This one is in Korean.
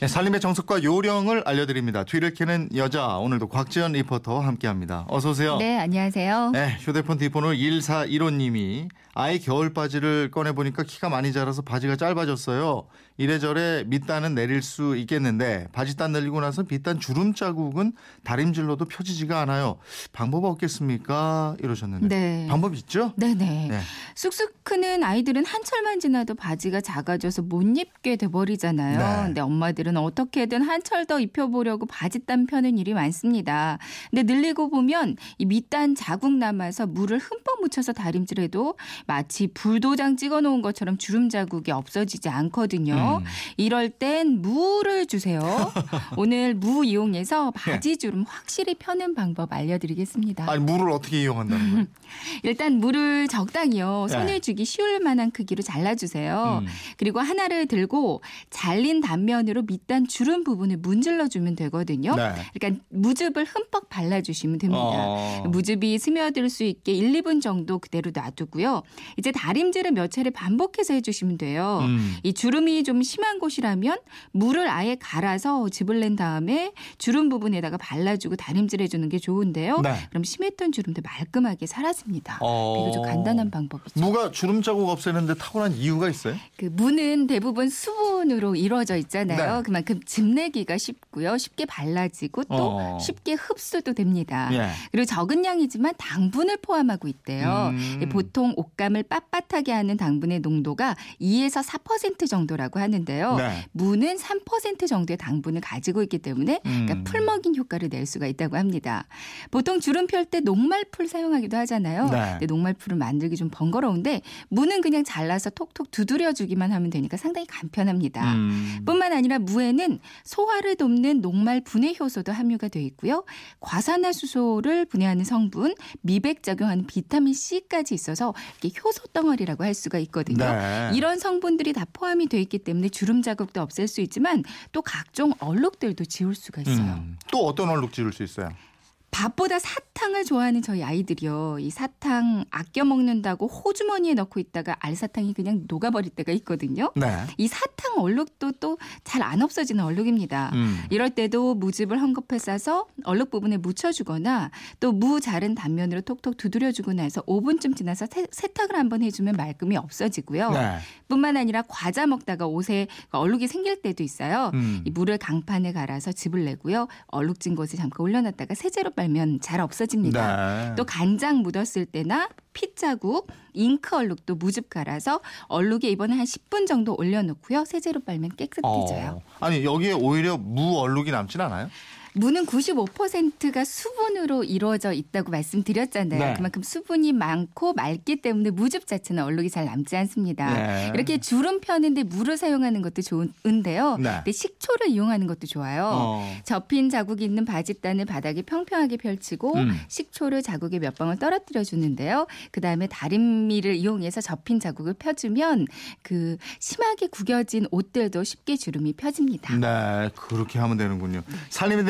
네, 살림의 정석과 요령을 알려드립니다. 뒤를 캐는 여자 오늘도 곽지연 리포터와 함께합니다. 어서 오세요. 네, 안녕하세요. 네, 휴대폰 뒷번호 1415님이 아이 겨울 바지를 꺼내 보니까 키가 많이 자라서 바지가 짧아졌어요. 이래저래 밑단은 내릴 수 있겠는데 바지단 늘리고 나서 밑단 주름 자국은 다림질로도 펴지지가 않아요. 방법 없겠습니까? 이러셨는데 네. 방법 있죠? 네네. 네. 쑥쑥 크는 아이들은 한철만 지나도 바지가 작아져서 못 입게 돼버리잖아요. 네. 근데 엄마들은 어떻게든 한철 더 입혀보려고 바지단 펴는 일이 많습니다. 근데 늘리고 보면 이 밑단 자국 남아서 물을 흠뻑 묻혀서 다림질해도 마치 불도장 찍어 놓은 것처럼 주름 자국이 없어지지 않거든요. 음. 이럴 땐 무를 주세요. 오늘 무 이용해서 네. 바지 주름 확실히 펴는 방법 알려드리겠습니다. 아니 물을 어떻게 이용한다는 거예요? 일단 물을 적당히요. 네. 손에 쥐기 쉬울 만한 크기로 잘라주세요. 음. 그리고 하나를 들고 잘린 단면으로 밑단 주름 부분을 문질러 주면 되거든요. 네. 그러니까 무즙을 흠뻑 발라주시면 됩니다. 어. 무즙이 스며들 수 있게 1, 2분 정도 그대로 놔두고요. 이제 다림질을 몇 차례 반복해서 해주시면 돼요. 음. 이 주름이 좀 심한 곳이라면 물을 아예 갈아서 즙을 낸 다음에 주름 부분에다가 발라주고 다림질 해주는 게 좋은데요. 네. 그럼 심했던 주름도 말끔하게 사라집니다. 어. 비교적 간단한 방법이죠. 무가 주름 자국 없애는데 타고난 이유가 있어요? 그 무는 대부분 수분으로 이루어져 있잖아요. 네. 그만큼 즙내기가 쉽고요. 쉽게 발라지고 또 어. 쉽게 흡수도 됩니다. 예. 그리고 적은 양이지만 당분을 포함하고 있대요. 음. 보통 옷감을 빳빳하게 하는 당분의 농도가 2에서 4% 정도라고 하는데요. 네. 무는 3% 정도의 당분을 가지고 있기 때문에 그러니까 음. 풀먹인 효과를 낼 수가 있다고 합니다. 보통 주름 펼 때 녹말풀 사용하기도 하잖아요. 네. 근데 녹말풀을 만들기 좀 번거로운데 무는 그냥 잘라서 톡톡 두드려 주기만 하면 되니까 상당히 간편합니다. 음. 뿐만 아니라 무 에는 소화를 돕는 녹말 분해 효소도 함유가 되어 있고요. 과산화수소를 분해하는 성분, 미백 작용하는 비타민 C까지 있어서 이게 효소 덩어리라고 할 수가 있거든요. 네. 이런 성분들이 다 포함이 되어 있기 때문에 주름 자국도 없앨 수 있지만 또 각종 얼룩들도 지울 수가 있어요. 음. 또 어떤 얼룩 지울 수 있어요? 밥보다 사탕을 좋아하는 저희 아이들이요. 이 사탕 아껴 먹는다고 호주머니에 넣고 있다가 알사탕이 그냥 녹아버릴 때가 있거든요. 네. 이 사탕 얼룩도 또 잘 안 없어지는 얼룩입니다. 음. 이럴 때도 무즙을 헝겊에 싸서 얼룩 부분에 묻혀주거나 또 무 자른 단면으로 톡톡 두드려주고 나서 5분쯤 지나서 세, 세탁을 한번 해주면 말끔히 없어지고요. 네. 뿐만 아니라 과자 먹다가 옷에 얼룩이 생길 때도 있어요. 음. 이 물을 강판에 갈아서 즙을 내고요. 얼룩진 곳에 잠깐 올려놨다가 세제로 빨면 잘 없어집니다. 네. 또 간장 묻었을 때나 핏자국, 잉크 얼룩도 무즙 갈아서 얼룩에 이번에 한 10분 정도 올려놓고요. 세제로 빨면 깨끗해져요. 어. 아니 여기에 오히려 무 얼룩이 남진 않아요? 무는 95%가 수분으로 이루어져 있다고 말씀드렸잖아요. 네. 그만큼 수분이 많고 맑기 때문에 무즙 자체는 얼룩이 잘 남지 않습니다. 네. 이렇게 주름 펴는데 물을 사용하는 것도 좋은데요. 네. 근데 식초를 이용하는 것도 좋아요. 어. 접힌 자국이 있는 바짓단을 바닥에 평평하게 펼치고 음. 식초를 자국에 몇 방울 떨어뜨려 주는데요. 그다음에 다림미를 이용해서 접힌 자국을 펴주면 그 심하게 구겨진 옷들도 쉽게 주름이 펴집니다. 네, 그렇게 하면 되는군요. 살림에